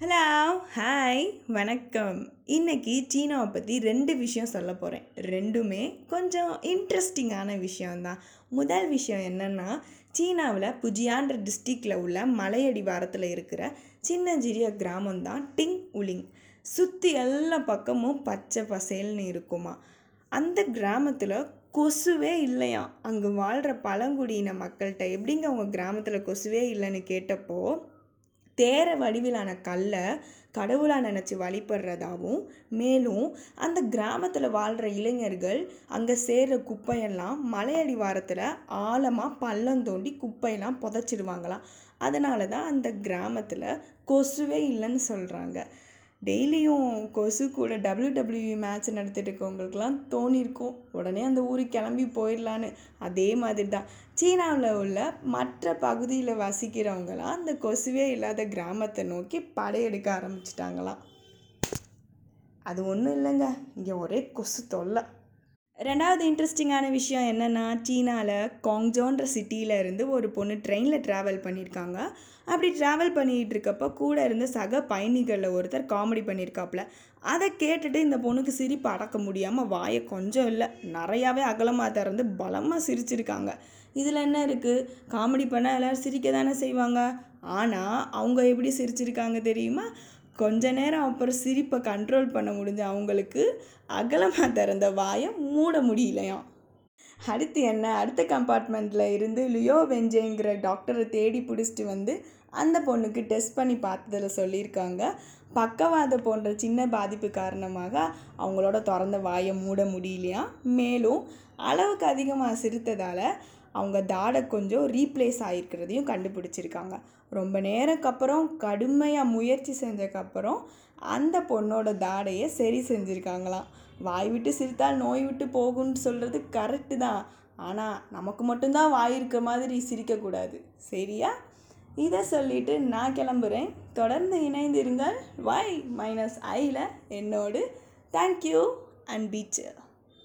Hello hi வணக்கம். இன்றைக்கி சீனாவை பற்றி ரெண்டு விஷயம் சொல்ல போகிறேன் ரெண்டுமே கொஞ்சம் இன்ட்ரெஸ்டிங்கான விஷயம்தான். முதல் விஷயம் என்னென்னா சீனாவில் புஜியான்ற டிஸ்ட்ரிக்டில் உள்ள மலையடிவாரத்தில் இருக்கிற சின்னஞ்சிறிய கிராமம் தான் டிங் உலிங் சுற்றி எல்லா பக்கமும் பச்சை பசேல்னு இருக்குமா. அந்த கிராமத்தில் கொசுவே இல்லையாம் அங்கே வாழ்கிற பழங்குடியின மக்கள்கிட்ட எப்படிங்க அவங்க கிராமத்தில் கொசுவே இல்லைன்னு கேட்டப்போ தேர வடிவிலான கல்லை கடவுளாக நினச்சி வழிபடுறதாகவும் மேலும் அந்த கிராமத்தில் வாழ்கிற இளைஞர்கள் அங்கே சேர்கிற குப்பையெல்லாம் மலையடிவாரத்தில் ஆழமாக பள்ளம் தோண்டி குப்பையெல்லாம் புதைச்சிடுவாங்களாம் அதனால தான் அந்த கிராமத்தில் கொசுவே இல்லைன்னு சொல்கிறாங்க டெய்லியும் கொசு கூட டபிள்யூ டபிள்யூ மேட்ச் நடத்திட்டு இருக்கவங்களுக்குலாம் தோணியிருக்கும் உடனே அந்த ஊருக்கு கிளம்பி போயிடலான்னு. அதே மாதிரி தான் சீனாவில் உள்ள மற்ற பகுதியில் வசிக்கிறவங்களாம் அந்த கொசுவே இல்லாத கிராமத்தை நோக்கி படையெடுக்க ஆரம்பிச்சிட்டாங்களாம். அது ஒன்றும் இல்லைங்க. இங்கே ஒரே கொசு தொல்லை. ரெண்டாவது இன்ட்ரெஸ்டிங்கான விஷயம் என்னென்னா சீனாவில் காங்ஜோன்ற சிட்டியில் இருந்து ஒரு பொண்ணு ட்ரெயினில் ட்ராவல் பண்ணியிருக்காங்க. அப்படி ட்ராவல் பண்ணிகிட்டு இருக்கப்போ கூட இருந்த சக பயணிகளில் ஒருத்தர் காமெடி பண்ணியிருக்காப்புல. அதை கேட்டுட்டு இந்த பொண்ணுக்கு சிரிப்பு அடக்க முடியாமல் வாயை கொஞ்சம் இல்லை நிறையாவே அகலமாக திறந்து பலமாக சிரிச்சிருக்காங்க. இதில் என்ன இருக்குது காமெடி பண்ணால் எல்லோரும் சிரிக்க தானே செய்வாங்க? ஆனால் அவங்க எப்படி சிரிச்சிருக்காங்க தெரியுமா? கொஞ்ச நேரம் அப்புறம் சிரிப்பை கண்ட்ரோல் பண்ண முடிஞ்ச அவங்களுக்கு அகலமாக திறந்த வாயை மூட முடியலையாம். அடுத்து என்ன? அடுத்த கம்பார்ட்மெண்ட்டில் இருந்து லியோ வெஞ்சேங்கிற டாக்டரை தேடி பிடிச்சிட்டு வந்து அந்த பொண்ணுக்கு டெஸ்ட் பண்ணி பார்த்ததில் சொல்லியிருக்காங்க. பக்கவாத போன்ற சின்ன பாதிப்பு காரணமாக அவங்களோட திறந்த வாயை மூட முடியலையா மேலும் அளவுக்கு அதிகமாக சிரித்ததால் அவங்க தாடை கொஞ்சம் ரீப்ளேஸ் ஆகிருக்கிறதையும் கண்டுபிடிச்சிருக்காங்க. ரொம்ப நேரக்கு அப்புறம் கடுமையாக முயற்சி செஞ்சக்கப்புறம் அந்த பொண்ணோட தாடையை சரி செஞ்சுருக்காங்களாம். வாய் விட்டு சிரித்தால் நோய் விட்டு போகும்னு சொல்கிறது கரெக்டு தான். ஆனால் நமக்கு மட்டும்தான் வாய் இருக்க மாதிரி சிரிக்கக்கூடாது. சரியா? இதை சொல்லிவிட்டு நான் கிளம்புறேன். தொடர்ந்து இணைந்திருங்கள். வாய் மைனஸ் ஐயில் என்னோடு. Thank you and beach